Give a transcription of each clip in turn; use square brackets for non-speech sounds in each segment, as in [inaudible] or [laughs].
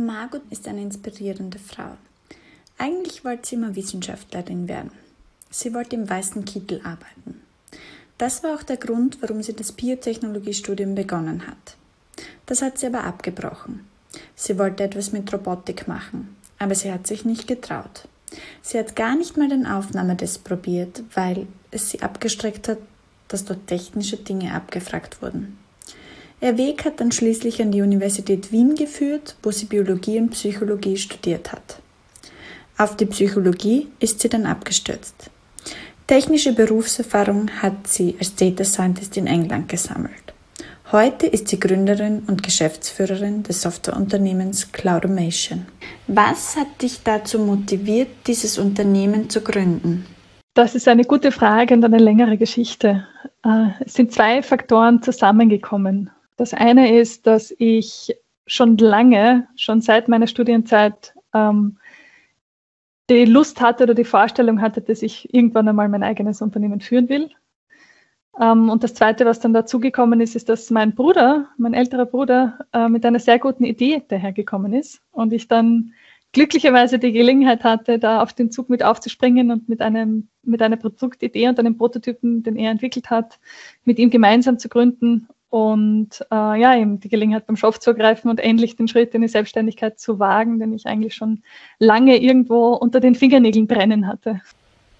Margot ist eine inspirierende Frau. Eigentlich wollte sie immer Wissenschaftlerin werden. Sie wollte im weißen Kittel arbeiten. Das war auch der Grund, warum sie das Biotechnologiestudium begonnen hat. Das hat sie aber abgebrochen. Sie wollte etwas mit Robotik machen, aber sie hat sich nicht getraut. Sie hat gar nicht mal den Aufnahmetest probiert, weil es sie abgestreckt hat, dass dort technische Dinge abgefragt wurden. Ihr Weg hat dann schließlich an die Universität Wien geführt, wo sie Biologie und Psychologie studiert hat. Auf die Psychologie ist sie dann abgestürzt. Technische Berufserfahrung hat sie als Data Scientist in England gesammelt. Heute ist sie Gründerin und Geschäftsführerin des Softwareunternehmens Cloudomation. Was hat dich dazu motiviert, dieses Unternehmen zu gründen? Das ist eine gute Frage und eine längere Geschichte. Äh, es sind zwei Faktoren zusammengekommen. Das eine ist, dass ich schon lange, schon seit meiner Studienzeit, ähm, die Lust hatte oder die Vorstellung hatte, dass ich irgendwann einmal mein eigenes Unternehmen führen will. Ähm, und das Zweite, was dann dazugekommen ist, ist, dass mein Bruder, mein älterer Bruder, äh, mit einer sehr guten Idee dahergekommen ist und ich dann glücklicherweise die Gelegenheit hatte, da auf den Zug mit aufzuspringen und mit einem mit einer Produktidee und einem Prototypen, den er entwickelt hat, mit ihm gemeinsam zu gründen und äh, ja, eben die Gelegenheit beim Schopf zu ergreifen und endlich den Schritt in die Selbstständigkeit zu wagen, den ich eigentlich schon lange irgendwo unter den Fingernägeln brennen hatte.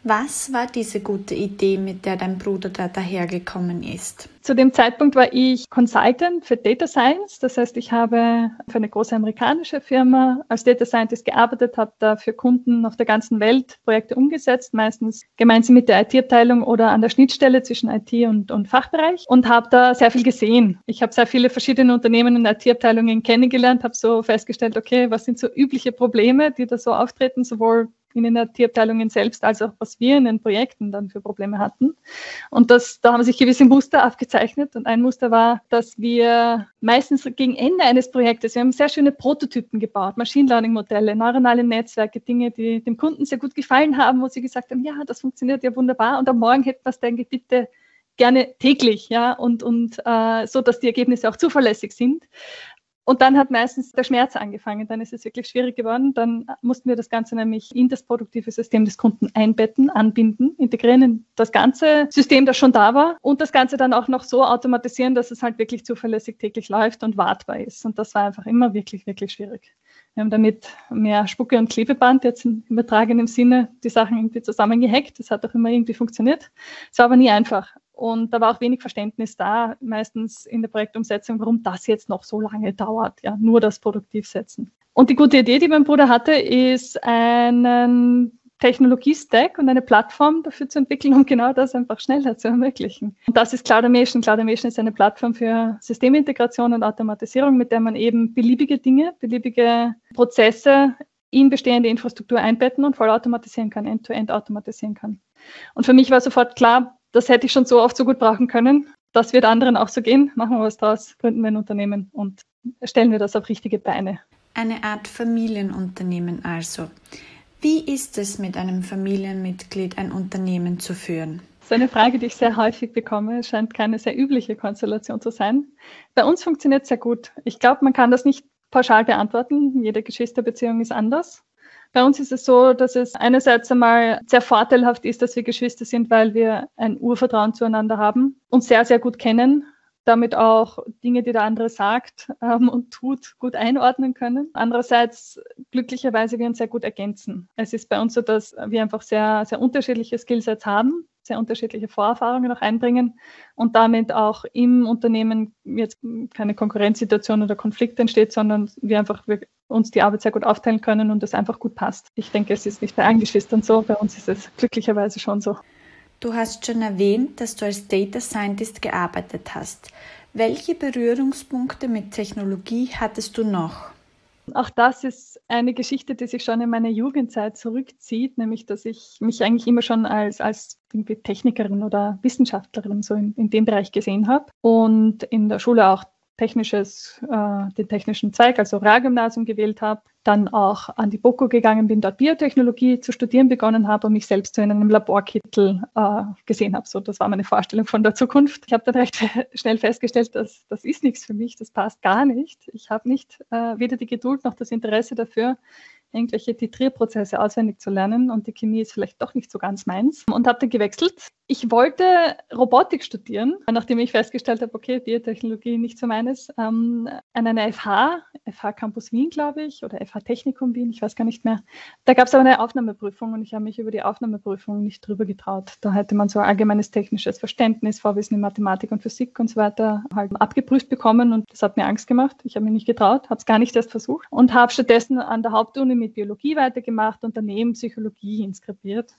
Was war diese gute Idee, mit der dein Bruder da dahergekommen ist? Zu dem Zeitpunkt war ich Consultant für Data Science. Das heißt, ich habe für eine große amerikanische Firma als Data Scientist gearbeitet, habe da für Kunden auf der ganzen Welt Projekte umgesetzt, meistens gemeinsam mit der IT-Abteilung oder an der Schnittstelle zwischen IT und, und Fachbereich und habe da sehr viel gesehen. Ich habe sehr viele verschiedene Unternehmen und IT-Abteilungen kennengelernt, habe so festgestellt, okay, was sind so übliche Probleme, die da so auftreten, sowohl in den IT-Abteilungen selbst, als auch was wir in den Projekten dann für Probleme hatten. Und das, da haben sich gewisse Muster aufgezeichnet. Und ein Muster war, dass wir meistens gegen Ende eines Projektes, wir haben sehr schöne Prototypen gebaut, Machine Learning Modelle, neuronale Netzwerke, Dinge, die dem Kunden sehr gut gefallen haben, wo sie gesagt haben, ja, das funktioniert ja wunderbar. Und am Morgen hätten wir es, ich, bitte gerne täglich, ja, und, und äh, so, dass die Ergebnisse auch zuverlässig sind. Und dann hat meistens der Schmerz angefangen, dann ist es wirklich schwierig geworden. Dann mussten wir das Ganze nämlich in das produktive System des Kunden einbetten, anbinden, integrieren in das ganze System, das schon da war und das Ganze dann auch noch so automatisieren, dass es halt wirklich zuverlässig täglich läuft und wartbar ist. Und das war einfach immer wirklich, wirklich schwierig. Wir haben damit mehr Spucke und Klebeband jetzt im übertragenen Sinne die Sachen irgendwie zusammengehackt. Das hat auch immer irgendwie funktioniert. Es war aber nie einfach. Und da war auch wenig Verständnis da, meistens in der Projektumsetzung, warum das jetzt noch so lange dauert, ja, nur das Produktivsetzen. Und die gute Idee, die mein Bruder hatte, ist einen Technologie-Stack und eine Plattform dafür zu entwickeln, um genau das einfach schneller zu ermöglichen. Und das ist Cloudamation. Cloudamation ist eine Plattform für Systemintegration und Automatisierung, mit der man eben beliebige Dinge, beliebige Prozesse in bestehende Infrastruktur einbetten und vollautomatisieren kann, end-to-end -end automatisieren kann. Und für mich war sofort klar, das hätte ich schon so oft so gut brauchen können. Das wird anderen auch so gehen. Machen wir was draus, gründen wir ein Unternehmen und stellen wir das auf richtige Beine. Eine Art Familienunternehmen also. Wie ist es mit einem Familienmitglied ein Unternehmen zu führen? Das ist eine Frage, die ich sehr häufig bekomme. Es scheint keine sehr übliche Konstellation zu sein. Bei uns funktioniert es sehr gut. Ich glaube, man kann das nicht pauschal beantworten. Jede Geschwisterbeziehung ist anders. Bei uns ist es so, dass es einerseits einmal sehr vorteilhaft ist, dass wir Geschwister sind, weil wir ein Urvertrauen zueinander haben und sehr, sehr gut kennen, damit auch Dinge, die der andere sagt ähm, und tut, gut einordnen können. Andererseits glücklicherweise wir uns sehr gut ergänzen. Es ist bei uns so, dass wir einfach sehr, sehr unterschiedliche Skillsets haben sehr unterschiedliche Vorerfahrungen auch einbringen und damit auch im Unternehmen jetzt keine Konkurrenzsituation oder Konflikt entsteht, sondern wir einfach uns die Arbeit sehr gut aufteilen können und es einfach gut passt. Ich denke, es ist nicht bei allen Geschwistern so, bei uns ist es glücklicherweise schon so. Du hast schon erwähnt, dass du als Data Scientist gearbeitet hast. Welche Berührungspunkte mit Technologie hattest du noch? Auch das ist eine Geschichte, die sich schon in meiner Jugendzeit zurückzieht, nämlich dass ich mich eigentlich immer schon als, als Technikerin oder Wissenschaftlerin so in, in dem Bereich gesehen habe und in der Schule auch technisches, äh, den technischen Zweig, also Realgymnasium gewählt habe, dann auch an die BOKU gegangen bin, dort Biotechnologie zu studieren begonnen habe und mich selbst in einem Laborkittel äh, gesehen habe. So, das war meine Vorstellung von der Zukunft. Ich habe dann recht [laughs] schnell festgestellt, dass das ist nichts für mich, das passt gar nicht. Ich habe nicht äh, weder die Geduld noch das Interesse dafür, irgendwelche Titrierprozesse auswendig zu lernen und die Chemie ist vielleicht doch nicht so ganz meins und habe dann gewechselt. Ich wollte Robotik studieren, nachdem ich festgestellt habe, okay, Biotechnologie nicht so meines, ähm, an einer FH, FH Campus Wien, glaube ich, oder FH Technikum Wien, ich weiß gar nicht mehr. Da gab es aber eine Aufnahmeprüfung und ich habe mich über die Aufnahmeprüfung nicht drüber getraut. Da hätte man so allgemeines technisches Verständnis, Vorwissen in Mathematik und Physik und so weiter halt abgeprüft bekommen und das hat mir Angst gemacht. Ich habe mich nicht getraut, habe es gar nicht erst versucht und habe stattdessen an der Hauptuni mit Biologie weitergemacht und daneben Psychologie inskribiert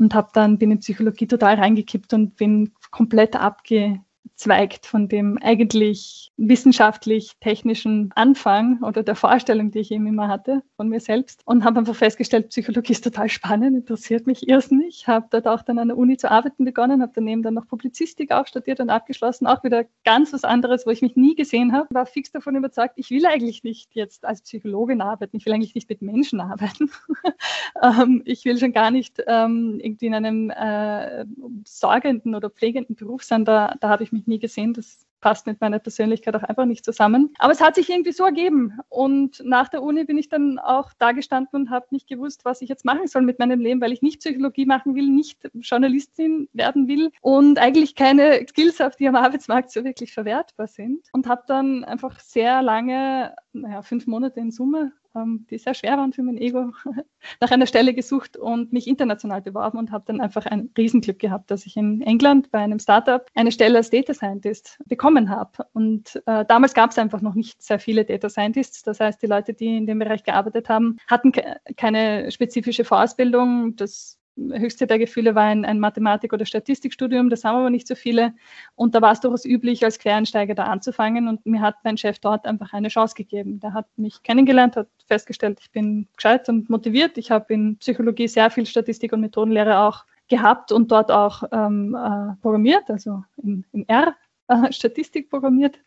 und habe dann bin in Psychologie total reingekippt und bin komplett abge zweigt von dem eigentlich wissenschaftlich-technischen Anfang oder der Vorstellung, die ich eben immer hatte von mir selbst und habe einfach festgestellt, Psychologie ist total spannend, interessiert mich irrsinnig, habe dort auch dann an der Uni zu arbeiten begonnen, habe daneben dann noch Publizistik auch studiert und abgeschlossen, auch wieder ganz was anderes, wo ich mich nie gesehen habe, war fix davon überzeugt, ich will eigentlich nicht jetzt als Psychologin arbeiten, ich will eigentlich nicht mit Menschen arbeiten, [laughs] ähm, ich will schon gar nicht ähm, irgendwie in einem äh, sorgenden oder pflegenden Beruf sein, da, da habe ich mich nie gesehen. Das passt mit meiner Persönlichkeit auch einfach nicht zusammen. Aber es hat sich irgendwie so ergeben. Und nach der Uni bin ich dann auch da gestanden und habe nicht gewusst, was ich jetzt machen soll mit meinem Leben, weil ich nicht Psychologie machen will, nicht Journalistin werden will und eigentlich keine Skills auf die am Arbeitsmarkt so wirklich verwertbar sind. Und habe dann einfach sehr lange, naja, fünf Monate in Summe ähm, die sehr schwer waren für mein Ego, [laughs] nach einer Stelle gesucht und mich international beworben und habe dann einfach ein Riesenglück gehabt, dass ich in England bei einem Startup eine Stelle als Data Scientist bekommen habe. Und äh, damals gab es einfach noch nicht sehr viele Data Scientists. Das heißt, die Leute, die in dem Bereich gearbeitet haben, hatten ke keine spezifische Vorausbildung. Das höchste der Gefühle war ein, ein Mathematik- oder Statistikstudium, das haben aber nicht so viele. Und da war es durchaus üblich, als Quereinsteiger da anzufangen. Und mir hat mein Chef dort einfach eine Chance gegeben. Der hat mich kennengelernt, hat festgestellt, ich bin gescheit und motiviert. Ich habe in Psychologie sehr viel Statistik und Methodenlehre auch gehabt und dort auch ähm, äh, programmiert, also in, in R äh, Statistik programmiert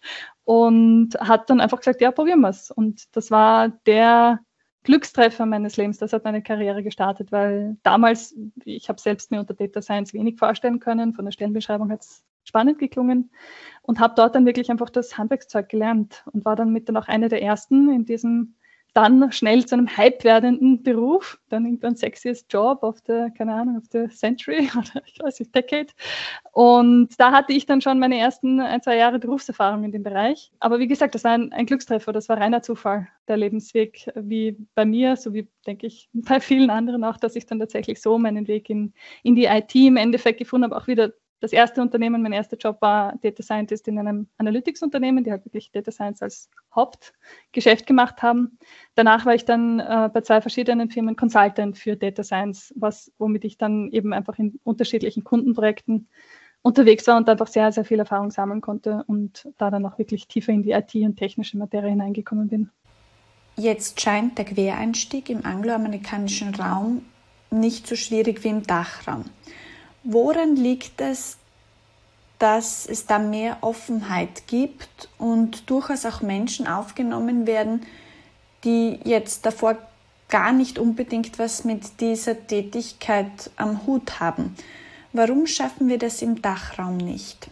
und hat dann einfach gesagt, ja, probieren wir es. Und das war der Glückstreffer meines Lebens. Das hat meine Karriere gestartet, weil damals, ich habe selbst mir unter Data Science wenig vorstellen können. Von der Stellenbeschreibung hat es spannend geklungen und habe dort dann wirklich einfach das Handwerkszeug gelernt und war dann mit dann auch eine der ersten in diesem dann schnell zu einem hype werdenden Beruf, dann irgendwann sexiest Job of the, keine Ahnung, of the century [laughs] oder ich weiß nicht, decade. Und da hatte ich dann schon meine ersten ein, zwei Jahre Berufserfahrung in dem Bereich. Aber wie gesagt, das war ein, ein Glückstreffer, das war reiner Zufall, der Lebensweg, wie bei mir, so wie, denke ich, bei vielen anderen auch, dass ich dann tatsächlich so meinen Weg in, in die IT im Endeffekt gefunden habe, auch wieder das erste Unternehmen, mein erster Job war Data Scientist in einem Analytics-Unternehmen, die halt wirklich Data Science als Hauptgeschäft gemacht haben. Danach war ich dann äh, bei zwei verschiedenen Firmen Consultant für Data Science, was, womit ich dann eben einfach in unterschiedlichen Kundenprojekten unterwegs war und einfach sehr, sehr viel Erfahrung sammeln konnte und da dann auch wirklich tiefer in die IT und technische Materie hineingekommen bin. Jetzt scheint der Quereinstieg im angloamerikanischen Raum nicht so schwierig wie im Dachraum. Woran liegt es, dass es da mehr Offenheit gibt und durchaus auch Menschen aufgenommen werden, die jetzt davor gar nicht unbedingt was mit dieser Tätigkeit am Hut haben? Warum schaffen wir das im Dachraum nicht?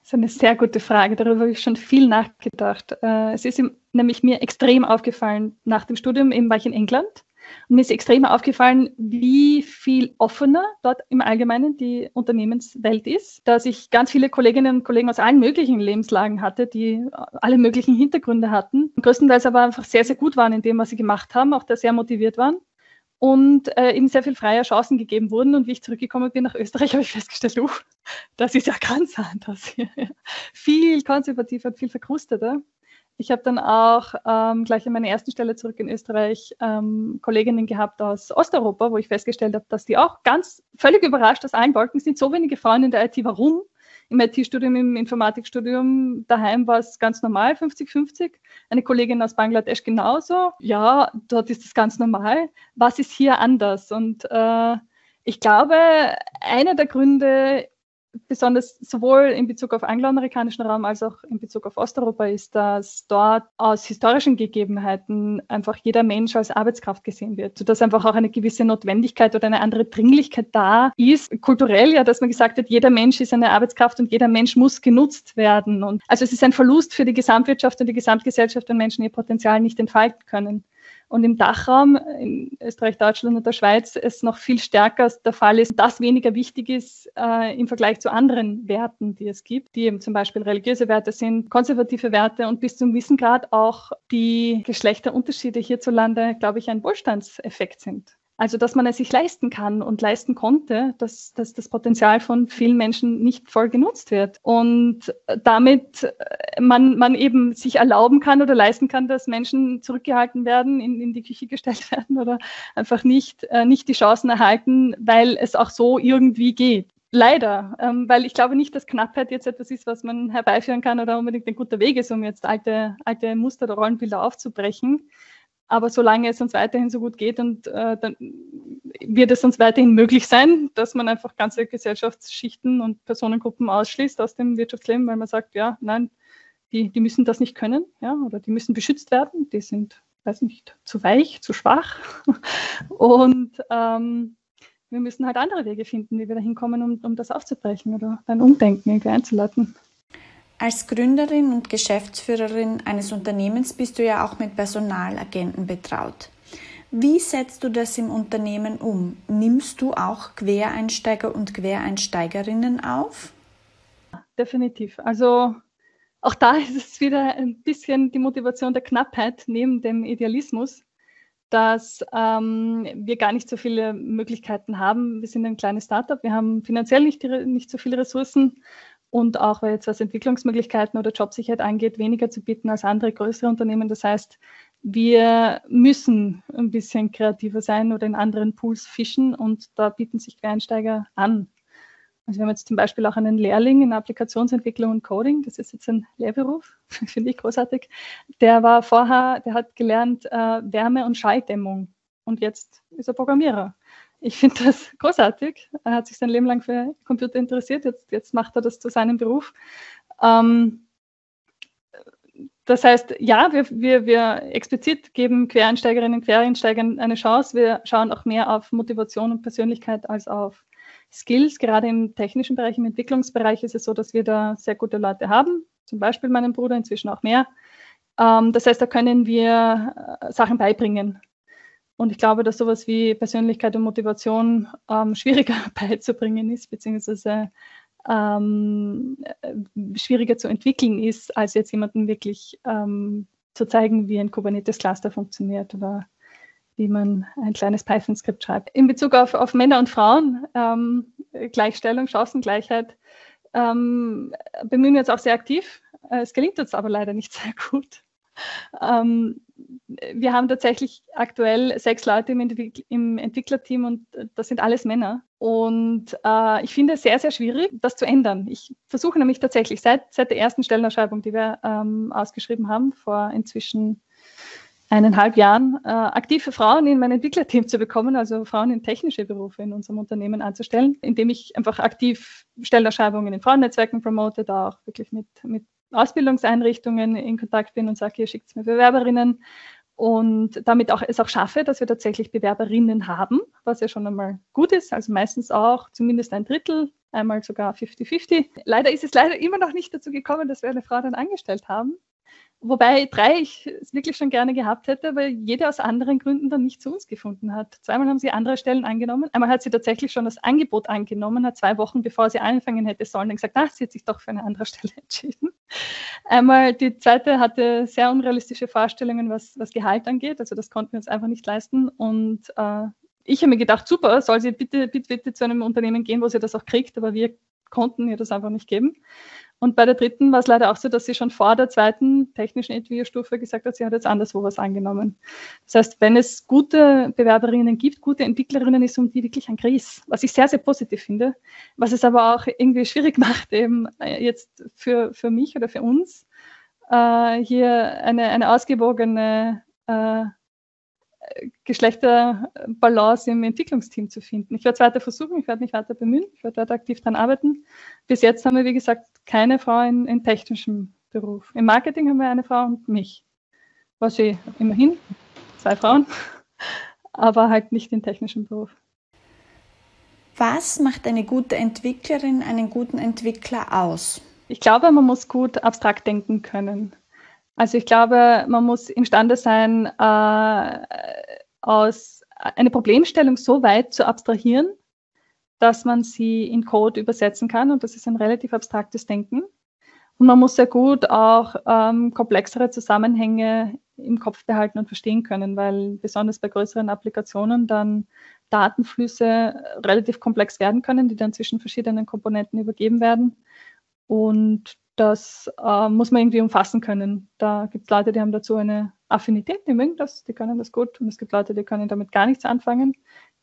Das ist eine sehr gute Frage. Darüber habe ich schon viel nachgedacht. Äh, es ist nämlich mir extrem aufgefallen nach dem Studium, eben war ich in England und mir ist extrem aufgefallen, wie viel offener dort im Allgemeinen die Unternehmenswelt ist, dass ich ganz viele Kolleginnen und Kollegen aus allen möglichen Lebenslagen hatte, die alle möglichen Hintergründe hatten, größtenteils aber einfach sehr, sehr gut waren in dem, was sie gemacht haben, auch da sehr motiviert waren und äh, ihnen sehr viel freie Chancen gegeben wurden. Und wie ich zurückgekommen bin nach Österreich, [laughs] habe ich festgestellt, uh, das ist ja ganz anders viel konservativer viel verkrusteter. Ich habe dann auch ähm, gleich an meiner ersten Stelle zurück in Österreich ähm, Kolleginnen gehabt aus Osteuropa, wo ich festgestellt habe, dass die auch ganz völlig überrascht aus allen Wolken sind so wenige Frauen in der IT. Warum? Im IT-Studium, im Informatikstudium, daheim war es ganz normal, 50-50. Eine Kollegin aus Bangladesch genauso. Ja, dort ist es ganz normal. Was ist hier anders? Und äh, ich glaube, einer der Gründe besonders sowohl in Bezug auf angloamerikanischen Raum als auch in Bezug auf Osteuropa ist, dass dort aus historischen Gegebenheiten einfach jeder Mensch als Arbeitskraft gesehen wird, sodass einfach auch eine gewisse Notwendigkeit oder eine andere Dringlichkeit da ist, kulturell ja, dass man gesagt hat, jeder Mensch ist eine Arbeitskraft und jeder Mensch muss genutzt werden. Und also es ist ein Verlust für die Gesamtwirtschaft und die Gesamtgesellschaft, wenn Menschen ihr Potenzial nicht entfalten können und im Dachraum, in Österreich, Deutschland und der Schweiz, es noch viel stärker der Fall ist, dass weniger wichtig ist äh, im Vergleich zu anderen Werten, die es gibt, die eben zum Beispiel religiöse Werte sind, konservative Werte und bis zum Wissengrad auch die Geschlechterunterschiede hierzulande, glaube ich, ein Wohlstandseffekt sind. Also, dass man es sich leisten kann und leisten konnte, dass, dass das Potenzial von vielen Menschen nicht voll genutzt wird. Und damit äh, man, man eben sich erlauben kann oder leisten kann, dass Menschen zurückgehalten werden, in, in die Küche [laughs] gestellt werden oder einfach nicht, äh, nicht die Chancen erhalten, weil es auch so irgendwie geht. Leider, ähm, weil ich glaube nicht, dass Knappheit jetzt etwas ist, was man herbeiführen kann oder unbedingt ein guter Weg ist, um jetzt alte, alte Muster oder Rollenbilder aufzubrechen. Aber solange es uns weiterhin so gut geht und äh, dann wird es uns weiterhin möglich sein, dass man einfach ganze Gesellschaftsschichten und Personengruppen ausschließt aus dem Wirtschaftsleben, weil man sagt, ja, nein, die, die müssen das nicht können, ja, oder die müssen beschützt werden, die sind, weiß nicht, zu weich, zu schwach. [laughs] Und ähm, wir müssen halt andere Wege finden, wie wir da hinkommen, um, um das aufzubrechen oder ein Umdenken irgendwie einzuleiten. Als Gründerin und Geschäftsführerin eines Unternehmens bist du ja auch mit Personalagenten betraut. Wie setzt du das im Unternehmen um? Nimmst du auch Quereinsteiger und Quereinsteigerinnen auf? Definitiv. Also auch da [laughs] ist es wieder ein bisschen die Motivation der Knappheit neben dem Idealismus, dass ähm, wir gar nicht so viele Möglichkeiten haben. Wir sind ein kleines Startup, wir haben finanziell nicht, nicht so viele Ressourcen und auch jetzt was Entwicklungsmöglichkeiten oder Jobsicherheit angeht, weniger zu bieten als andere größere Unternehmen. Das heißt, wir müssen ein bisschen kreativer sein oder in anderen Pools fischen und da bieten sich Quereinsteiger an. Also wir haben jetzt zum Beispiel auch einen Lehrling in Applikationsentwicklung und Coding, das ist jetzt ein Lehrberuf, [laughs] finde ich großartig. Der war vorher, der hat gelernt äh, Wärme- und Schalldämmung und jetzt ist er Programmierer ich finde das großartig. Er hat sich sein Leben lang für Computer interessiert. Jetzt, jetzt macht er das zu seinem Beruf. Ähm, das heißt, ja, wir, wir, wir explizit geben Quereinsteigerinnen und Quereinsteigern eine Chance. Wir schauen auch mehr auf Motivation und Persönlichkeit als auf Skills. Gerade im technischen Bereich, im Entwicklungsbereich ist es so, dass wir da sehr gute Leute haben. Zum Beispiel meinen Bruder, inzwischen auch mehr. Ähm, das heißt, da können wir äh, Sachen beibringen. Und ich glaube, dass sowas wie Persönlichkeit und Motivation ähm, [laughs] schwieriger [laughs] beizubringen ist, beziehungsweise ähm, äh, schwieriger zu entwickeln ist, als jetzt jemanden wirklich ähm, zu zeigen, wie ein Kubernetes-Cluster funktioniert oder wie man ein kleines Python-Skript schreibt. In Bezug auf, auf Männer und Frauen, ähm, Gleichstellung, Chancengleichheit, ähm, bemühen wir uns auch sehr aktiv. Äh, es gelingt uns aber leider nicht sehr gut. Ähm, wir haben tatsächlich aktuell sechs Leute im, Entwick im Entwicklerteam und das sind alles Männer. Und äh, ich finde es sehr, sehr schwierig, das zu ändern. Ich versuche nämlich tatsächlich seit, seit der ersten Stellenausschreibung, die wir ähm, ausgeschrieben haben, vor inzwischen eineinhalb Jahren, äh, aktive Frauen in mein Entwicklerteam zu bekommen, also Frauen in technische Berufe in unserem Unternehmen anzustellen, indem ich einfach aktiv Stellenausschreibungen in Frauennetzwerken promote, da auch wirklich mit, mit Ausbildungseinrichtungen in Kontakt bin und sage, hier schickt mir Bewerberinnen und damit auch es auch schaffe, dass wir tatsächlich Bewerberinnen haben, was ja schon einmal gut ist, also meistens auch zumindest ein Drittel, einmal sogar 50-50. Leider ist es leider immer noch nicht dazu gekommen, dass wir eine Frau dann angestellt haben. Wobei drei ich es wirklich schon gerne gehabt hätte, weil jede aus anderen Gründen dann nicht zu uns gefunden hat. Zweimal haben sie andere Stellen angenommen. Einmal hat sie tatsächlich schon das Angebot angenommen, hat zwei Wochen bevor sie anfangen hätte sollen, dann gesagt, ach, sie hat sich doch für eine andere [laughs] Stelle entschieden. Einmal die zweite hatte sehr unrealistische Vorstellungen, was, was Gehalt angeht. Also das konnten wir uns einfach nicht leisten. Und äh, ich habe mir gedacht, super, soll sie bitte, bitte, bitte zu einem Unternehmen gehen, wo sie das auch kriegt, aber wir konnten ihr das einfach nicht geben. Und bei der dritten war es leider auch so, dass sie schon vor der zweiten technischen Entwicklungsstufe gesagt hat, sie hat jetzt anderswo was angenommen. Das heißt, wenn es gute Bewerberinnen gibt, gute Entwicklerinnen, ist um die wirklich ein Kries, was ich sehr, sehr positiv finde, was es aber auch irgendwie schwierig [laughs] macht, eben äh, jetzt für, für mich oder für uns, äh, hier eine, eine ausgewogene äh, Geschlechterbalance im Entwicklungsteam zu finden. Ich werde es weiter versuchen, ich werde mich weiter bemühen, ich werde weiter aktiv daran arbeiten. Bis jetzt haben wir, wie gesagt, keine Frau in, in technischem Beruf. Im Marketing haben wir eine Frau und mich. Was ich immerhin, zwei Frauen, [laughs] aber halt nicht in technischem Beruf. Was macht eine gute Entwicklerin, einen guten Entwickler aus? Ich glaube, man muss gut abstrakt denken können. Also ich glaube, man muss imstande sein, äh, aus eine Problemstellung so weit zu abstrahieren, dass man sie in Code übersetzen kann. Und das ist ein relativ abstraktes Denken. Und man muss sehr gut auch ähm, komplexere Zusammenhänge im Kopf behalten und verstehen können, weil besonders bei größeren Applikationen dann Datenflüsse relativ komplex werden können, die dann zwischen verschiedenen Komponenten übergeben werden. Und das äh, muss man irgendwie umfassen können. Da gibt es Leute, die haben dazu eine Affinität, die mögen das, die können das gut. Und es gibt Leute, die können damit gar nichts anfangen.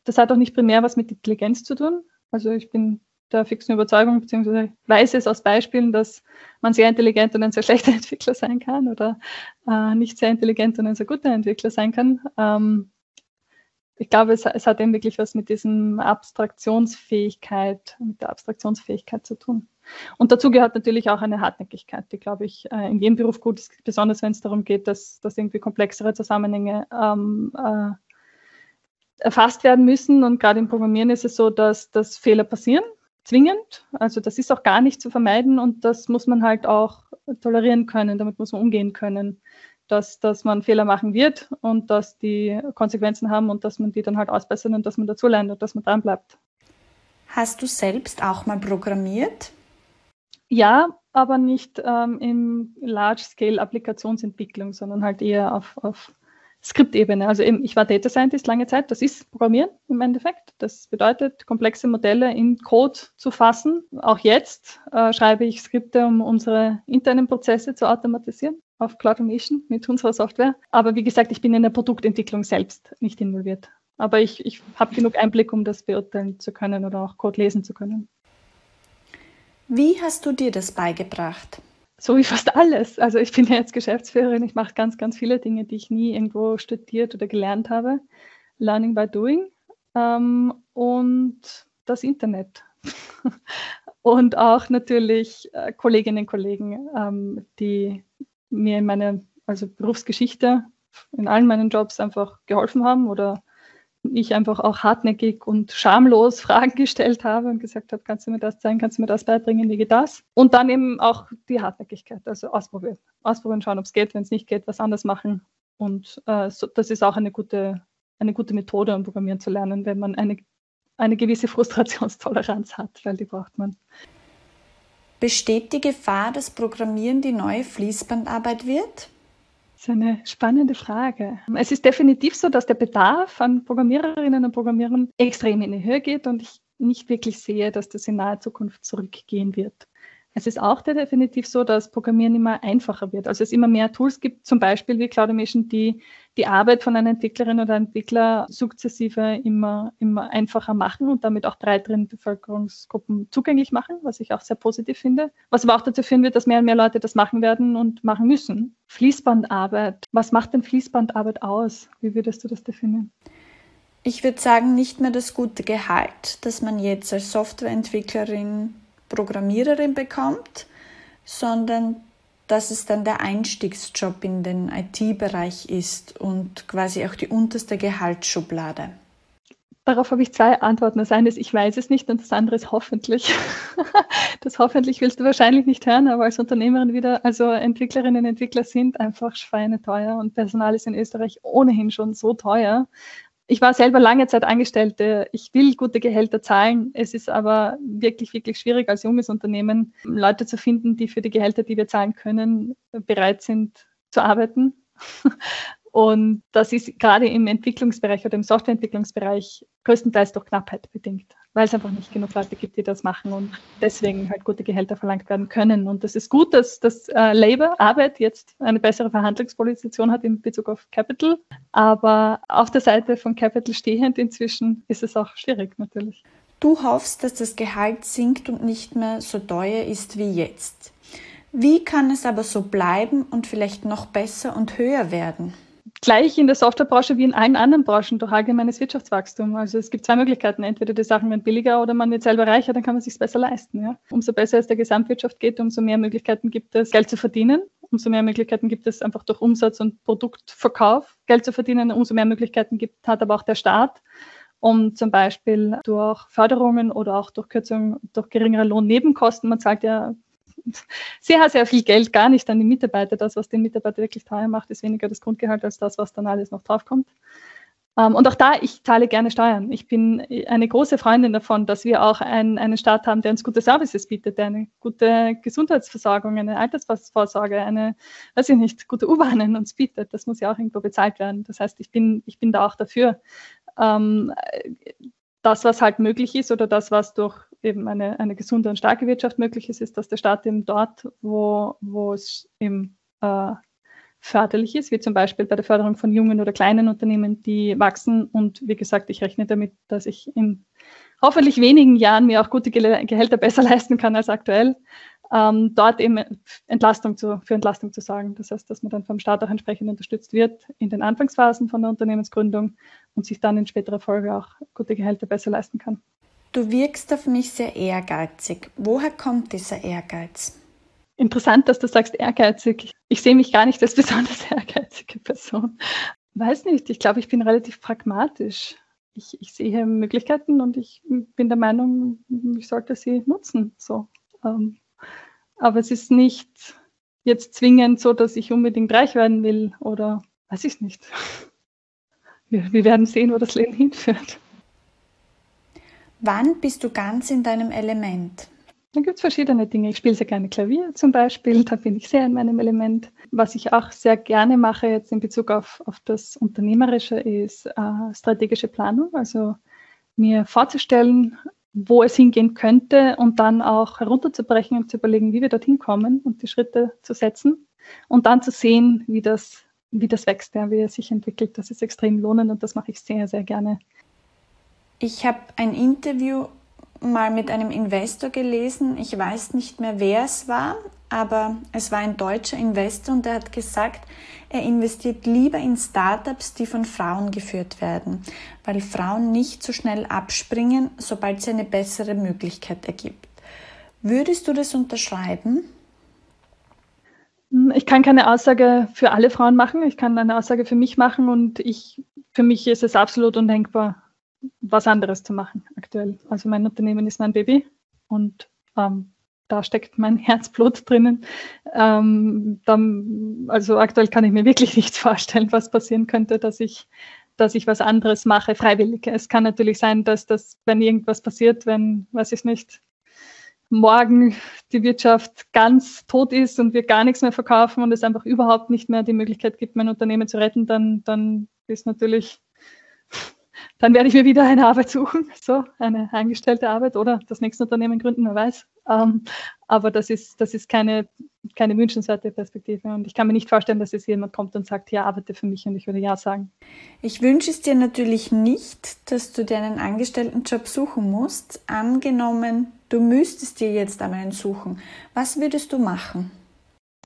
Das hat auch nicht primär was mit Intelligenz zu tun. Also ich bin der fixen Überzeugung, beziehungsweise weiß es aus Beispielen, dass man sehr intelligent und ein sehr [laughs] schlechter Entwickler sein kann oder äh, nicht sehr intelligent und ein sehr guter Entwickler sein kann. Ähm, ich glaube, es, es, hat eben wirklich was mit diesem Abstraktionsfähigkeit, mit der Abstraktionsfähigkeit zu tun. Und dazu gehört natürlich auch eine Hartnäckigkeit, die, glaube ich, äh, in jedem Beruf gut ist, besonders wenn es darum geht, dass, dass irgendwie komplexere Zusammenhänge ähm, äh, erfasst werden müssen. Und gerade im Programmieren ist es so, dass, dass Fehler passieren zwingend. Also das ist auch gar nicht zu vermeiden und das muss man halt auch tolerieren können, damit muss man umgehen können, dass, dass man Fehler machen wird und dass die Konsequenzen haben und dass man die dann halt ausbessert und dass man dazulernt und dass man dran bleibt. Hast du selbst auch mal programmiert? Ja, aber nicht ähm, in Large-Scale-Applikationsentwicklung, sondern halt eher auf, auf Skriptebene. Also eben, ich war Data Scientist lange Zeit, das ist Programmieren im Endeffekt. Das bedeutet, komplexe Modelle in Code zu fassen. Auch jetzt äh, schreibe ich Skripte, um unsere internen Prozesse zu automatisieren auf CloudFormation mit unserer Software. Aber wie gesagt, ich bin in der Produktentwicklung selbst nicht involviert. Aber ich, ich habe genug Einblick, um das beurteilen zu können oder auch Code lesen zu können. Wie hast du dir das beigebracht? so wie fast alles. Also ich bin ja jetzt Geschäftsführerin, ich mache ganz, ganz viele Dinge, die ich nie irgendwo studiert oder gelernt habe. Learning by doing ähm, und das Internet. [laughs] und auch natürlich äh, Kolleginnen und Kollegen, ähm, die mir in meiner also Berufsgeschichte in allen meinen Jobs einfach geholfen haben oder ich einfach auch hartnäckig und schamlos [laughs] Fragen gestellt habe und gesagt habe, kannst du mir das zeigen, kannst du mir das beibringen, wie geht das? Und dann eben auch die Hartnäckigkeit, also ausprobieren. Ausprobieren, schauen, ob es geht, wenn es nicht geht, was anders machen. Und äh, so, das ist auch eine gute, eine gute Methode, um Programmieren zu lernen, wenn man eine, eine gewisse Frustrationstoleranz hat, weil die braucht man. Besteht die Gefahr, dass Programmieren die neue Fließbandarbeit wird? Das ist eine spannende Frage. Es ist definitiv so, dass der Bedarf an Programmiererinnen und Programmierern extrem in die Höhe geht und ich nicht wirklich sehe, dass das in naher Zukunft zurückgehen wird. Es ist auch definitiv so, dass Programmieren immer einfacher wird. Also es immer mehr Tools gibt, zum Beispiel wie Cloudimation, die die Arbeit von einer Entwicklerin oder Entwickler sukzessive immer, immer einfacher machen und damit auch breiteren Bevölkerungsgruppen zugänglich machen, was ich auch sehr positiv finde. Was aber auch dazu führen wird, dass mehr und mehr Leute das machen werden und machen müssen. Fließbandarbeit. Was macht denn Fließbandarbeit aus? Wie würdest du das definieren? Ich würde sagen, nicht mehr das gute Gehalt, das man jetzt als Softwareentwicklerin Programmiererin bekommt, sondern dass es dann der Einstiegsjob in den IT-Bereich ist und quasi auch die unterste Gehaltsschublade. Darauf habe ich zwei Antworten. Das eine ist, ich weiß es nicht und das andere ist hoffentlich. [laughs] Das hoffentlich willst du wahrscheinlich nicht hören, aber als Unternehmerin wieder, also Entwicklerinnen und Entwickler sind einfach schweineteuer und Personal ist in Österreich ohnehin schon so teuer ich war selber lange Zeit Angestellte. Ich will gute Gehälter zahlen. Es ist aber wirklich, wirklich schwierig als junges Unternehmen, Leute zu finden, die für die Gehälter, die wir zahlen können, bereit sind zu arbeiten. Und das ist gerade im Entwicklungsbereich oder im Softwareentwicklungsbereich größtenteils durch Knappheit bedingt, weil es einfach nicht genug Leute gibt, die das machen und deswegen halt gute Gehälter verlangt werden können. Und das ist gut, dass das äh, Labour, Arbeit jetzt eine bessere Verhandlungsposition hat in Bezug auf Capital. Aber auf der Seite von Capital stehend inzwischen ist es auch schwierig natürlich. Du hoffst, dass das Gehalt sinkt und nicht mehr so teuer ist wie jetzt. Wie kann es aber so bleiben und vielleicht noch besser und höher werden? Gleich in der Softwarebranche wie in allen anderen Branchen durch allgemeines Wirtschaftswachstum. Also es gibt zwei Möglichkeiten. Entweder die Sachen werden billiger oder man wird selber reicher, dann kann man sich besser leisten. Ja. Umso besser es der Gesamtwirtschaft geht, umso mehr Möglichkeiten gibt es, Geld zu verdienen. Umso mehr Möglichkeiten gibt es einfach durch Umsatz und Produktverkauf Geld zu verdienen. Umso mehr Möglichkeiten gibt, hat aber auch der Staat, um zum Beispiel durch Förderungen oder auch durch Kürzung, durch geringere Lohnnebenkosten, man zahlt ja [laughs] sehr, sehr viel Geld gar nicht an die Mitarbeiter. Das, was den Mitarbeiter wirklich teuer macht, ist weniger das Grundgehalt als das, was dann alles noch draufkommt. Ähm, und auch da, ich zahle gerne Steuern. Ich bin eine große Freundin davon, dass wir auch ein, einen Staat haben, der uns gute Services bietet, der eine gute Gesundheitsversorgung, eine Altersvorsorge, eine, weiß ich nicht, gute U-Bahnen uns bietet. Das muss ja auch irgendwo bezahlt werden. Das heißt, ich bin, ich bin da auch dafür. Ähm, das, was halt möglich ist oder das, was durch eben eine, eine gesunde und starke Wirtschaft möglich ist, ist, dass der Staat eben dort, wo, wo es eben äh, förderlich ist, wie zum Beispiel bei der Förderung von jungen oder kleinen Unternehmen, die wachsen. Und wie gesagt, ich rechne damit, dass ich in hoffentlich wenigen Jahren mir auch gute Gehälter besser [laughs] leisten kann als aktuell, ähm, dort eben Entlastung zu, für Entlastung zu sagen. Das heißt, dass man dann vom Staat auch entsprechend unterstützt wird in den Anfangsphasen von der Unternehmensgründung und sich dann in späterer Folge auch gute Gehälter besser leisten kann. Du wirkst auf mich sehr ehrgeizig. Woher kommt dieser Ehrgeiz? Interessant, dass du sagst ehrgeizig. Ich sehe mich gar nicht als [laughs] besonders ehrgeizige Person. Weiß nicht, ich glaube, ich bin relativ pragmatisch. Ich, ich sehe Möglichkeiten und ich bin der Meinung, ich sollte sie nutzen. So. Ähm, aber es ist nicht jetzt zwingend so, dass ich unbedingt reich werden will oder weiß ich nicht. Wir, wir werden sehen, wo das Leben hinführt. Wann bist du ganz in deinem Element? Da gibt es verschiedene Dinge. Ich spiele sehr gerne Klavier zum Beispiel, da bin ich sehr in meinem Element. Was ich auch sehr gerne mache jetzt in Bezug auf, auf das Unternehmerische ist äh, strategische Planung, also mir vorzustellen, wo es hingehen könnte und dann auch herunterzubrechen und zu überlegen, wie wir dorthin kommen und die Schritte zu setzen und dann zu sehen, wie das, wie das wächst, ja, wie es sich entwickelt. Das ist extrem lohnend und das mache ich sehr, sehr gerne. Ich habe ein Interview mal mit einem Investor gelesen. Ich weiß nicht mehr, wer es war, aber es war ein deutscher Investor und er hat gesagt, er investiert lieber in Startups, die von Frauen geführt werden, weil Frauen nicht so schnell abspringen, sobald sie eine bessere Möglichkeit ergibt. Würdest du das unterschreiben? Ich kann keine Aussage für alle Frauen machen. Ich kann eine Aussage für mich machen und ich, für mich ist es absolut undenkbar, was anderes zu machen aktuell. Also mein Unternehmen ist mein Baby und ähm, da steckt mein [laughs] Herzblut drinnen. Ähm, dann, also aktuell kann ich mir wirklich [laughs] nichts vorstellen, was passieren könnte, dass ich, dass ich was anderes mache, freiwillig. Es kann natürlich sein, dass das, wenn irgendwas passiert, wenn, weiß ich nicht, morgen die Wirtschaft ganz tot ist und wir gar nichts mehr verkaufen und es einfach überhaupt nicht mehr die Möglichkeit gibt, mein Unternehmen zu retten, dann, dann ist natürlich dann werde ich mir wieder eine Arbeit suchen, [laughs] so eine eingestellte Arbeit oder das nächste Unternehmen gründen, wer weiß. Ähm, aber das ist, das ist keine, keine wünschenswerte Perspektive. Und ich kann mir nicht vorstellen, dass jetzt jemand kommt und sagt, ja, arbeite für mich und ich würde ja sagen. Ich wünsche es dir natürlich nicht, dass du dir einen Angestelltenjob suchen musst. Angenommen, du müsstest dir jetzt einen suchen. Was würdest du machen?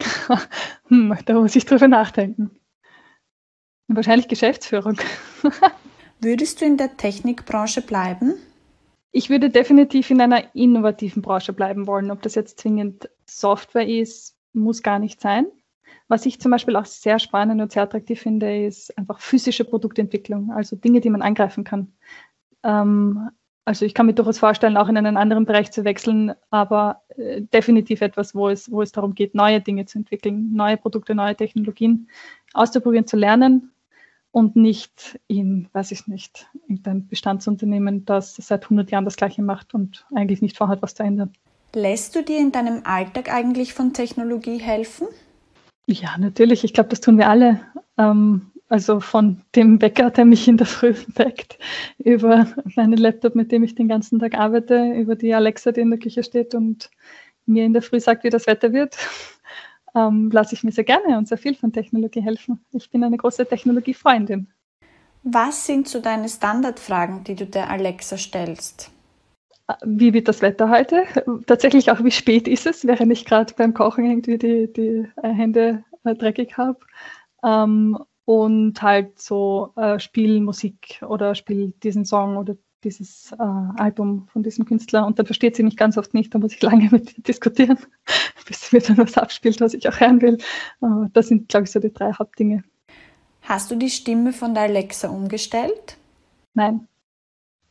[laughs] hm, da muss ich drüber nachdenken. Wahrscheinlich Geschäftsführung. [laughs] Würdest du in der Technikbranche bleiben? Ich würde definitiv in einer innovativen Branche bleiben wollen. Ob das jetzt zwingend Software ist, muss gar nicht sein. Was ich zum Beispiel auch sehr spannend und sehr attraktiv finde, ist einfach physische Produktentwicklung, also Dinge, die man angreifen kann. Ähm, also ich kann mir durchaus vorstellen, auch in einen anderen Bereich zu wechseln, aber äh, definitiv etwas, wo es, wo es darum geht, neue Dinge zu entwickeln, neue Produkte, neue Technologien auszuprobieren, zu lernen und nicht in, weiß ich nicht, irgendein Bestandsunternehmen, das seit 100 Jahren das Gleiche macht und eigentlich nicht vorhat, was zu ändern. Lässt du dir in deinem Alltag eigentlich von Technologie helfen? Ja, natürlich. Ich glaube, das tun wir alle. Ähm, also von dem Wecker, der mich in der Früh weckt, über meinen Laptop, mit dem ich den ganzen Tag arbeite, über die Alexa, die in der Küche steht und mir in der Früh sagt, wie das Wetter wird, ähm, lasse ich mir sehr gerne und sehr viel von Technologie helfen. Ich bin eine große Technologiefreundin. Was sind so deine Standardfragen, die du der Alexa stellst? Wie wird das Wetter heute? [laughs] Tatsächlich auch, wie spät ist es, während ich gerade beim Kochen irgendwie die, die Hände äh, dreckig habe. Ähm, und halt so äh, Spiel Musik oder Spiel diesen Song oder dieses äh, Album von diesem Künstler und dann versteht sie mich ganz oft nicht, da muss ich lange [laughs] mit ihr diskutieren, [laughs] bis sie mir dann was abspielt, was ich auch hören will. Aber das sind, glaube ich, so die drei Hauptdinge. Hast du die Stimme von der Alexa umgestellt? Nein,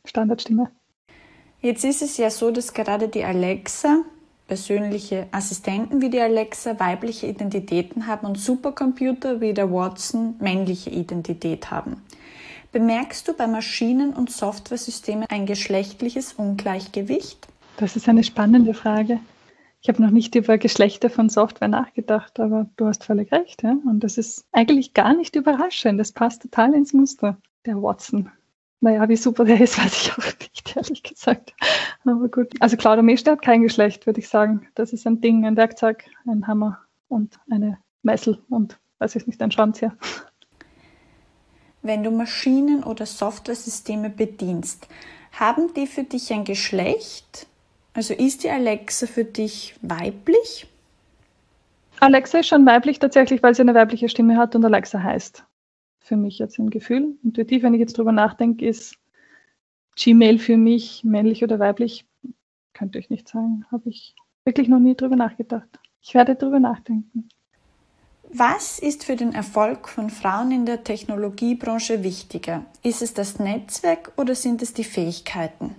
Standardstimme. Jetzt ist es ja so, dass gerade die Alexa, persönliche Assistenten wie die Alexa weibliche Identitäten haben und Supercomputer wie der Watson männliche Identität haben. Bemerkst du bei Maschinen- und Softwaresystemen ein geschlechtliches Ungleichgewicht? Das ist eine spannende Frage. Ich habe noch nicht über Geschlechter von Software nachgedacht, aber du hast völlig recht. Ja? Und das ist eigentlich gar nicht überraschend. Das passt total ins Muster, der Watson. Naja, wie super der ist, [laughs] weiß ich auch nicht, ehrlich gesagt. Aber gut. Also Claudia Meschner hat kein Geschlecht, würde ich sagen. Das ist ein Ding, ein Werkzeug, ein Hammer und eine Messel und, weiß ich nicht, ein Schraubenzieher. Wenn du Maschinen oder Softwaresysteme bedienst, haben die für dich ein Geschlecht? Also ist die Alexa für dich weiblich? Alexa ist schon weiblich tatsächlich, weil sie eine weibliche Stimme hat und Alexa heißt. Für mich jetzt ein Gefühl. Intuitiv, wenn ich jetzt drüber nachdenke, ist Gmail für mich männlich oder weiblich? Könnte ich nicht sagen. Habe ich wirklich noch nie drüber nachgedacht. Ich werde drüber nachdenken. Was ist für den Erfolg von Frauen in der Technologiebranche wichtiger? Ist es das Netzwerk oder sind es die Fähigkeiten?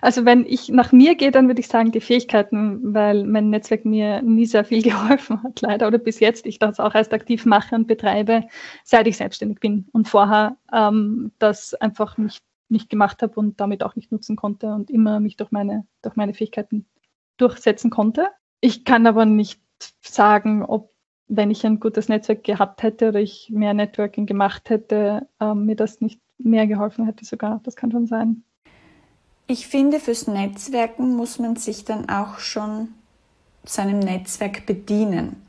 Also wenn ich nach mir gehe, dann würde ich sagen die Fähigkeiten, weil mein Netzwerk mir nie sehr viel [laughs] geholfen hat, leider. Oder bis jetzt ich das auch erst aktiv mache und betreibe, seit ich selbstständig bin. Und vorher ähm, das einfach nicht, nicht gemacht habe und damit auch nicht nutzen konnte und immer mich durch meine, durch meine Fähigkeiten durchsetzen konnte. Ich kann aber nicht sagen, ob wenn ich ein gutes Netzwerk gehabt hätte oder ich mehr Networking gemacht hätte, ähm, mir das nicht mehr geholfen hätte sogar. Das kann schon sein. Ich finde, fürs Netzwerken muss man sich dann auch schon seinem Netzwerk bedienen.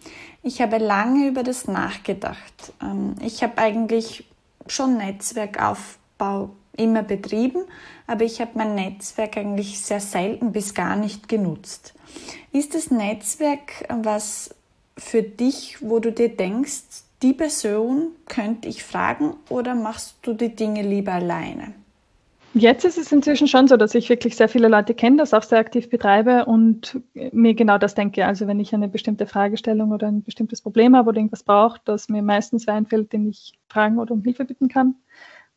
Ich habe lange über das nachgedacht. Ähm, ich habe eigentlich schon Netzwerkaufbau immer betrieben, aber ich habe mein Netzwerk eigentlich sehr selten bis gar nicht genutzt. Ist das Netzwerk was für dich, wo du dir denkst, die Person könnte ich fragen oder machst du die Dinge lieber alleine? Jetzt ist es inzwischen schon so, dass ich wirklich sehr viele Leute kenne, das auch sehr aktiv betreibe und mir genau das denke. Also wenn ich eine bestimmte Fragestellung oder ein bestimmtes Problem habe oder irgendwas brauche, dass mir meistens wer einfällt, den ich fragen oder um Hilfe bitten kann.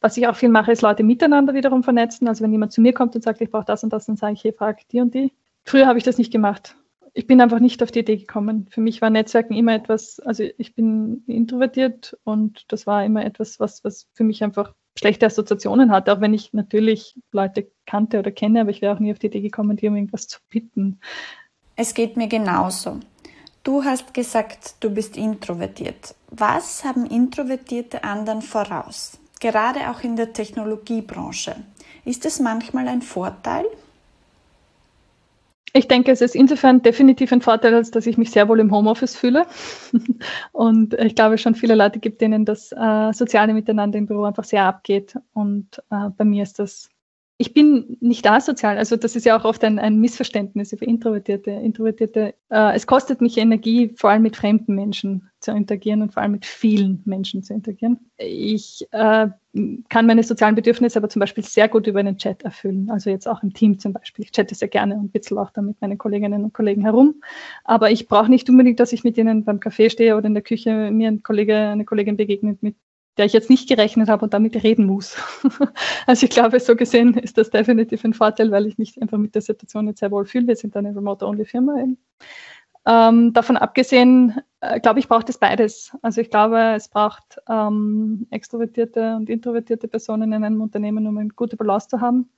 Was ich auch viel mache, ist Leute miteinander wiederum vernetzen. Also wenn jemand zu mir kommt und sagt, ich brauche das und das, dann sage ich, hey, frag die und die. Früher habe ich das nicht gemacht. Ich bin einfach nicht auf die Idee gekommen. Für mich war Netzwerken immer etwas, also ich bin introvertiert und das war immer etwas, was, was für mich einfach schlechte Assoziationen hatte, auch wenn ich natürlich Leute kannte oder kenne, aber ich wäre auch nie auf die Idee gekommen, die um irgendwas zu bitten. Es geht mir genauso. Du hast gesagt, du bist introvertiert. Was haben Introvertierte anderen voraus? Gerade auch in der Technologiebranche. Ist es manchmal ein Vorteil? Ich denke, es ist insofern definitiv ein Vorteil, als dass ich mich sehr wohl im Homeoffice fühle. [laughs] Und ich glaube schon viele Leute gibt, denen das äh, soziale Miteinander im Büro einfach sehr abgeht. Und äh, bei mir ist das ich bin nicht asozial. Also das ist ja auch oft ein, ein Missverständnis über Introvertierte. Introvertierte, äh, es kostet mich Energie, vor allem mit fremden Menschen zu interagieren und vor allem mit vielen Menschen zu interagieren. Ich äh, kann meine sozialen Bedürfnisse aber zum Beispiel sehr gut über einen Chat erfüllen. Also jetzt auch im Team zum Beispiel. Ich chatte sehr gerne und witzel auch da mit meinen Kolleginnen und Kollegen herum. Aber ich brauche nicht unbedingt, dass ich mit ihnen beim Café stehe oder in der Küche mir ein Kollege, eine Kollegin begegnet, mit der ich jetzt nicht gerechnet habe und damit reden muss. [laughs] also ich glaube, so gesehen ist das definitiv ein Vorteil, weil ich mich einfach mit der Situation jetzt sehr wohl fühle. Wir sind eine Remote-Only-Firma Ähm, davon abgesehen, äh, glaube ich, braucht es beides. Also ich glaube, es braucht ähm, extrovertierte und introvertierte Personen in einem Unternehmen, um eine gute Balance zu haben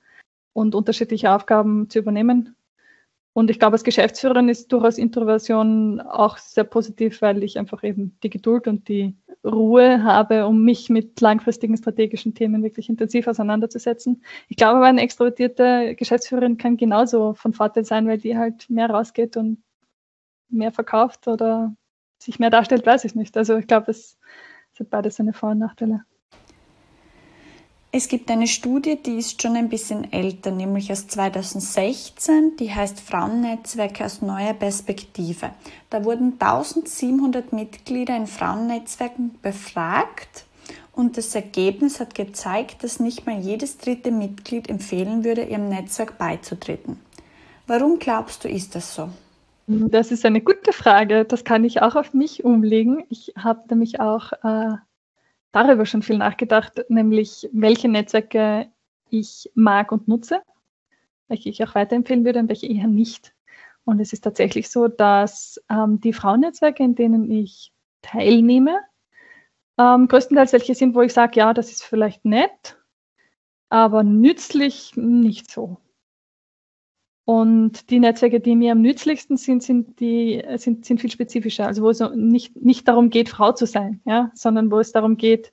und unterschiedliche Aufgaben zu übernehmen. Und ich glaube, als Geschäftsführerin ist durchaus Introversion auch sehr positiv, weil ich einfach eben die Geduld und die Ruhe habe, um mich mit langfristigen strategischen Themen wirklich intensiv auseinanderzusetzen. Ich glaube aber, eine extrovertierte Geschäftsführerin kann genauso von Vorteil sein, weil die halt mehr rausgeht und mehr verkauft oder sich mehr darstellt, weiß ich nicht. Also ich glaube, es, hat beides seine Vor- und Nachteile. Es gibt eine Studie, die ist schon ein bisschen älter, nämlich aus 2016, die heißt Frauennetzwerke aus neuer Perspektive. Da wurden 1700 Mitglieder in Frauennetzwerken befragt und das Ergebnis hat gezeigt, dass nicht mal jedes dritte Mitglied empfehlen würde, ihrem Netzwerk beizutreten. Warum glaubst du, ist das so? Das ist eine gute Frage. Das kann ich auch auf mich umlegen. Ich habe nämlich auch äh, darüber schon viel nachgedacht, nämlich welche Netzwerke ich mag und nutze, welche ich auch weiterempfehlen würde und welche eher nicht. Und es ist tatsächlich so, dass ähm, die Frauennetzwerke, in denen ich teilnehme, ähm, größtenteils welche sind, wo ich sage, ja, das ist vielleicht nett, aber nützlich nicht so. Und die Netzwerke, die mir am nützlichsten sind, sind, die, sind, sind viel spezifischer. Also wo es nicht, nicht darum geht, Frau zu sein, ja, sondern wo es darum geht,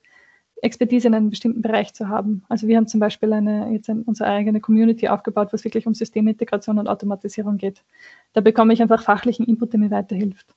Expertise in einem bestimmten Bereich zu haben. Also wir haben zum Beispiel eine, jetzt eine, unsere eigene Community aufgebaut, wo es wirklich um Systemintegration und Automatisierung geht. Da bekomme ich einfach fachlichen Input, der mir weiterhilft.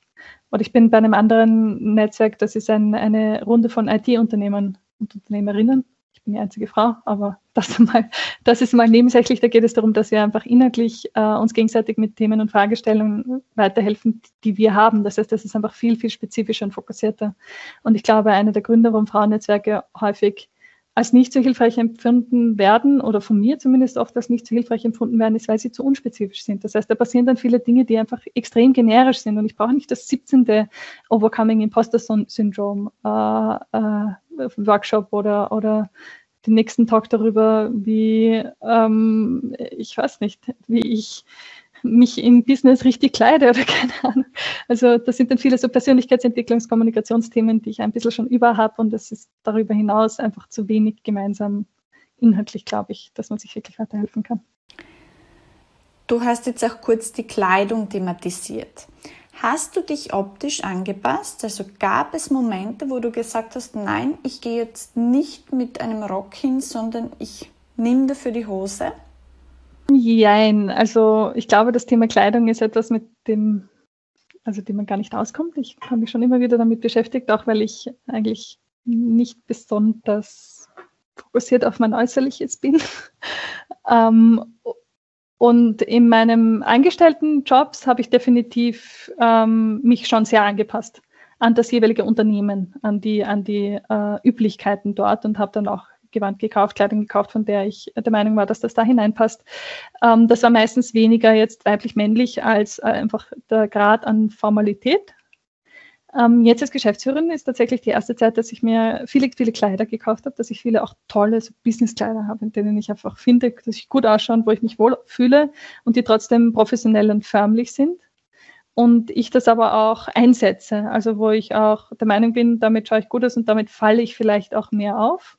Oder ich bin bei einem anderen Netzwerk, das ist ein, eine Runde von IT-Unternehmern und Unternehmerinnen, bin die einzige Frau, aber das, mal, das ist mal nebensächlich. Da geht es darum, dass wir einfach inhaltlich äh, uns gegenseitig mit Themen und Fragestellungen weiterhelfen, die wir haben. Das heißt, das ist einfach viel, viel spezifischer und fokussierter. Und ich glaube, einer der Gründe, warum Frauennetzwerke häufig als nicht so hilfreich empfunden werden oder von mir zumindest oft als nicht so hilfreich empfunden werden, ist, weil sie zu unspezifisch sind. Das heißt, da passieren dann viele Dinge, die einfach extrem generisch sind und ich brauche nicht das 17. Overcoming Imposter Syndrome äh, äh, Workshop oder, oder den nächsten Talk darüber, wie, ähm, ich weiß nicht, wie ich mich im Business richtig kleide oder [laughs] keine Ahnung. Also das sind dann viele so Persönlichkeitsentwicklungs-, Kommunikationsthemen, die ich ein bisschen schon über habe und es ist darüber hinaus einfach zu wenig gemeinsam inhaltlich, glaube ich, dass man sich wirklich weiterhelfen kann. Du hast jetzt auch kurz die Kleidung thematisiert. Hast du dich optisch angepasst? Also gab es Momente, wo du gesagt hast, nein, ich gehe jetzt nicht mit einem Rock hin, sondern ich nehme dafür die Hose? Jein, also ich glaube, das Thema Kleidung ist etwas, mit dem, also dem man gar nicht auskommt. Ich habe mich schon immer wieder damit beschäftigt, auch weil ich eigentlich nicht besonders fokussiert auf mein Äußerliches bin. [laughs] ähm, und in meinem Angestelltenjobs habe ich definitiv ähm, mich schon sehr angepasst an das jeweilige Unternehmen, an die, an die äh, Üblichkeiten dort und habe dann auch Gewand gekauft, Kleidung gekauft, von der ich der Meinung war, dass das da hineinpasst. Ähm, das war meistens weniger jetzt weiblich-männlich als äh, einfach der Grad an Formalität. Ähm, jetzt als Geschäftsführerin ist tatsächlich die erste Zeit, dass ich mir viele, viele Kleider gekauft habe, dass ich viele auch tolle so Business-Kleider habe, in denen ich einfach finde, dass ich gut ausschaue wo ich mich wohl fühle und die trotzdem professionell und förmlich sind und ich das aber auch einsetze. Also wo ich auch der Meinung bin, damit schaue ich gut aus und damit falle ich vielleicht auch mehr auf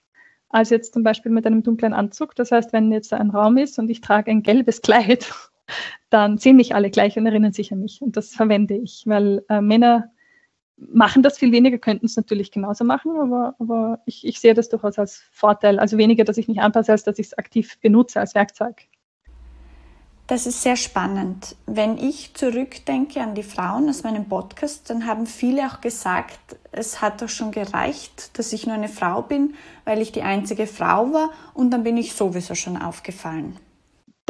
als jetzt zum Beispiel mit einem dunklen Anzug. Das heißt, wenn jetzt ein Raum ist und ich trage ein gelbes [laughs] Kleid, dann sehen mich alle gleich und erinnern sich an mich. Und das verwende ich, weil äh, Männer machen das viel weniger, könnten es natürlich genauso machen, aber, aber ich, ich sehe das durchaus als Vorteil. Also weniger, dass ich mich anpasse, als dass ich es aktiv benutze als Werkzeug. Das ist sehr spannend. Wenn ich zurückdenke an die Frauen aus meinem Podcast, dann haben viele auch gesagt, es hat doch schon gereicht, dass ich nur eine Frau bin, weil ich die einzige Frau war und dann bin ich sowieso schon aufgefallen.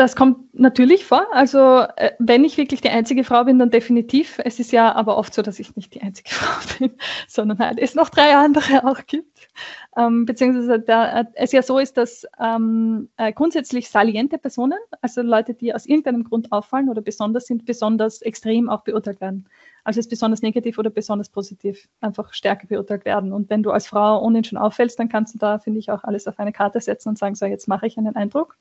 Das kommt natürlich vor. Also äh, wenn ich wirklich die einzige Frau bin, dann definitiv. Es ist ja aber oft so, dass ich nicht die einzige [laughs] Frau bin, sondern halt es noch drei andere auch gibt. Ähm, beziehungsweise da, äh, es ja so ist, dass ähm, äh, grundsätzlich saliente Personen, also Leute, die aus irgendeinem Grund auffallen oder besonders sind, besonders extrem auch beurteilt werden. Also es besonders negativ oder besonders positiv einfach stärker beurteilt werden. Und wenn du als Frau ohnehin schon auffällst, dann kannst du da, finde ich, auch alles auf eine Karte setzen und sagen, so, jetzt mache ich einen Eindruck.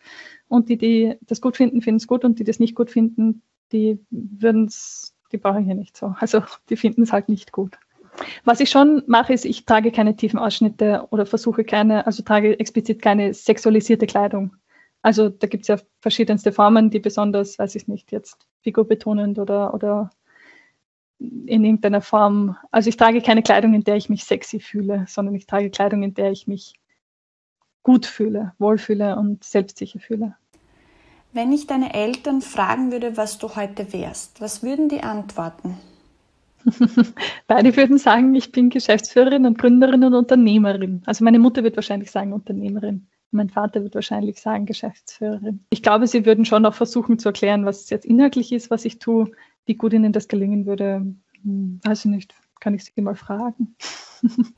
Und die, die das gut finden, finden es gut und die das nicht gut finden, die würden es, die brauche ich ja nicht so. Also die finden es halt nicht gut. Was ich schon mache, ist, ich trage keine tiefen Ausschnitte oder versuche keine, also trage explizit keine sexualisierte Kleidung. Also da gibt es ja verschiedenste Formen, die besonders, weiß ich nicht, jetzt figurbetonend oder, oder in irgendeiner Form. Also ich trage keine Kleidung, in der ich mich sexy fühle, sondern ich trage Kleidung, in der ich mich gut fühle, wohlfühle und selbstsicher fühle. Wenn ich deine Eltern fragen würde, was du heute wärst, was würden die antworten? [laughs] Beide würden sagen, ich bin Geschäftsführerin und Gründerin und Unternehmerin. Also meine Mutter wird wahrscheinlich sagen Unternehmerin. Mein Vater wird wahrscheinlich sagen, Geschäftsführerin. Ich glaube, sie würden schon auch versuchen zu erklären, was jetzt inhaltlich ist, was ich tue. Wie gut ihnen das gelingen würde, hm, weiß ich nicht. Kann ich sie mal fragen. [laughs]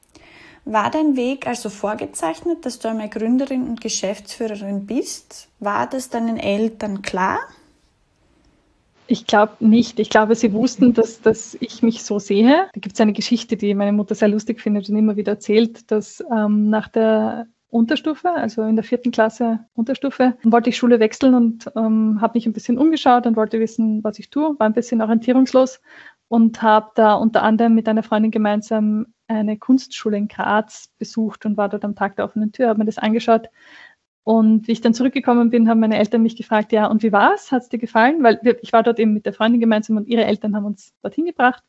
War dein Weg also vorgezeichnet, dass du einmal Gründerin und Geschäftsführerin bist? War das deinen Eltern klar? Ich glaube nicht. Ich glaube, sie wussten, dass, dass ich mich so sehe. Da gibt es eine Geschichte, die meine Mutter sehr lustig findet und immer wieder erzählt, dass ähm, nach der Unterstufe, also in der vierten Klasse Unterstufe, wollte ich Schule wechseln und ähm, habe mich ein bisschen umgeschaut und wollte wissen, was ich tue, war ein bisschen orientierungslos und habe da unter anderem mit einer Freundin gemeinsam eine Kunstschule in Graz besucht und war dort am Tag der offenen Tür, habe mir das angeschaut. Und wie ich dann zurückgekommen bin, haben meine Eltern mich gefragt, ja, und wie war's? Hat's dir gefallen? Weil wir, ich war dort eben mit der Freundin gemeinsam und ihre Eltern haben uns dorthin gebracht.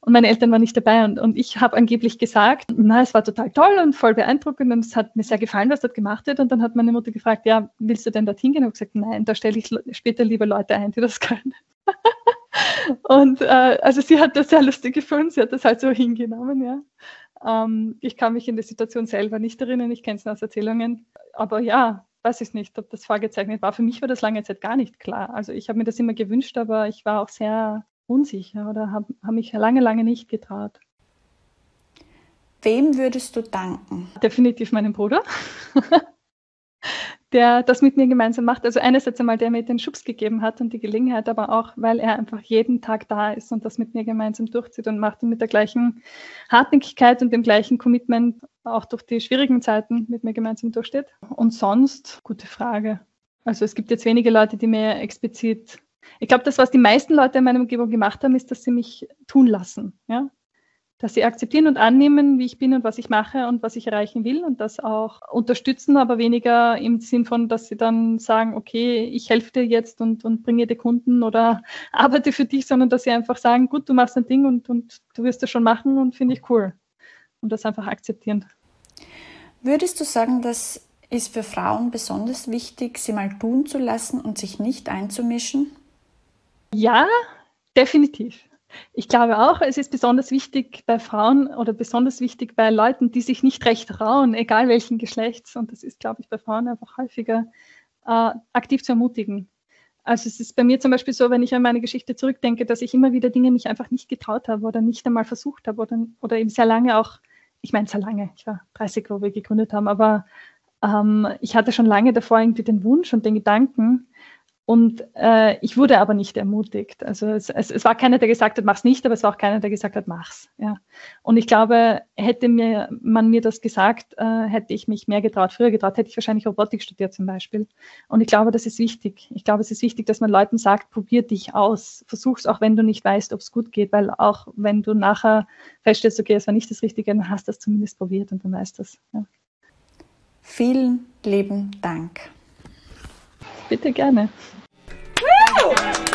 Und meine Eltern waren nicht dabei und, und ich habe angeblich gesagt, na, es war total toll und voll beeindruckend und es hat mir sehr gefallen, was dort gemacht wird. Und dann hat meine Mutter gefragt, ja, willst du denn dorthin gehen? Und ich gesagt, nein, da stelle ich später lieber Leute ein, die das [laughs] können. und äh, also sie hat das sehr lustig gefunden, sie hat das halt so hingenommen, ja. Ähm, ich kann mich in die Situation selber nicht erinnern, ich kenne es nur aus Erzählungen. Aber ja, weiß ich nicht, ob das vorgezeichnet war. Für mich war das lange Zeit gar nicht klar. Also ich habe mir das immer gewünscht, aber ich war auch sehr unsicher oder habe hab mich lange, lange nicht getraut. Wem würdest du danken? Definitiv meinem Bruder, der das mit mir gemeinsam macht. Also einerseits einmal, der mir den Schubs gegeben hat und die Gelegenheit, aber auch, weil er einfach jeden Tag da ist und das mit mir gemeinsam durchzieht und macht und mit der gleichen Hartnäckigkeit und dem gleichen Commitment auch durch die schwierigen Zeiten mit mir gemeinsam durchsteht. Und sonst, gute Frage. Also es gibt jetzt wenige Leute, die mir explizit ich glaube, das, was die meisten Leute in meiner Umgebung gemacht haben, ist, dass sie mich tun lassen. Ja? Dass sie akzeptieren und annehmen, wie ich bin und was ich mache und was ich erreichen will und das auch unterstützen, aber weniger im Sinn von, dass sie dann sagen, okay, ich helfe dir jetzt und, und bringe dir Kunden oder [laughs] arbeite für dich, sondern dass sie einfach sagen, gut, du machst ein Ding und, und du wirst das schon machen und finde ich cool. Und das einfach akzeptieren. Würdest du sagen, dass ist für Frauen besonders wichtig, sie mal tun zu lassen und sich nicht einzumischen? Ja, definitiv. Ich glaube auch, es ist besonders wichtig bei Frauen oder besonders wichtig bei Leuten, die sich nicht recht trauen, egal welchen Geschlechts, und das ist, glaube ich, bei Frauen einfach häufiger, äh, aktiv zu ermutigen. Also es ist bei mir zum Beispiel so, wenn ich an meine Geschichte zurückdenke, dass ich immer wieder Dinge mich einfach nicht getraut habe oder nicht einmal versucht habe oder, oder eben sehr lange auch, ich meine sehr lange, ich war 30, wo wir gegründet haben, aber ähm, ich hatte schon lange davor irgendwie den Wunsch und den Gedanken, und äh, ich wurde aber nicht ermutigt. Also es, es, es, war keiner, der gesagt hat, mach's nicht, aber es war auch keiner, der gesagt hat, mach's. Ja. Und ich glaube, hätte mir man mir das gesagt, äh, hätte ich mich mehr getraut, früher getraut, hätte ich wahrscheinlich Robotik studiert zum Beispiel. Und ich glaube, das ist wichtig. Ich glaube, es ist wichtig, dass man Leuten sagt, probier dich aus, versuch's auch, wenn du nicht weißt, ob es gut geht, weil auch wenn du nachher feststellst, okay, es war nicht das Richtige, dann hast du es zumindest probiert und dann weißt du es. Ja. Vielen lieben Dank. Bitte gerne. Woo!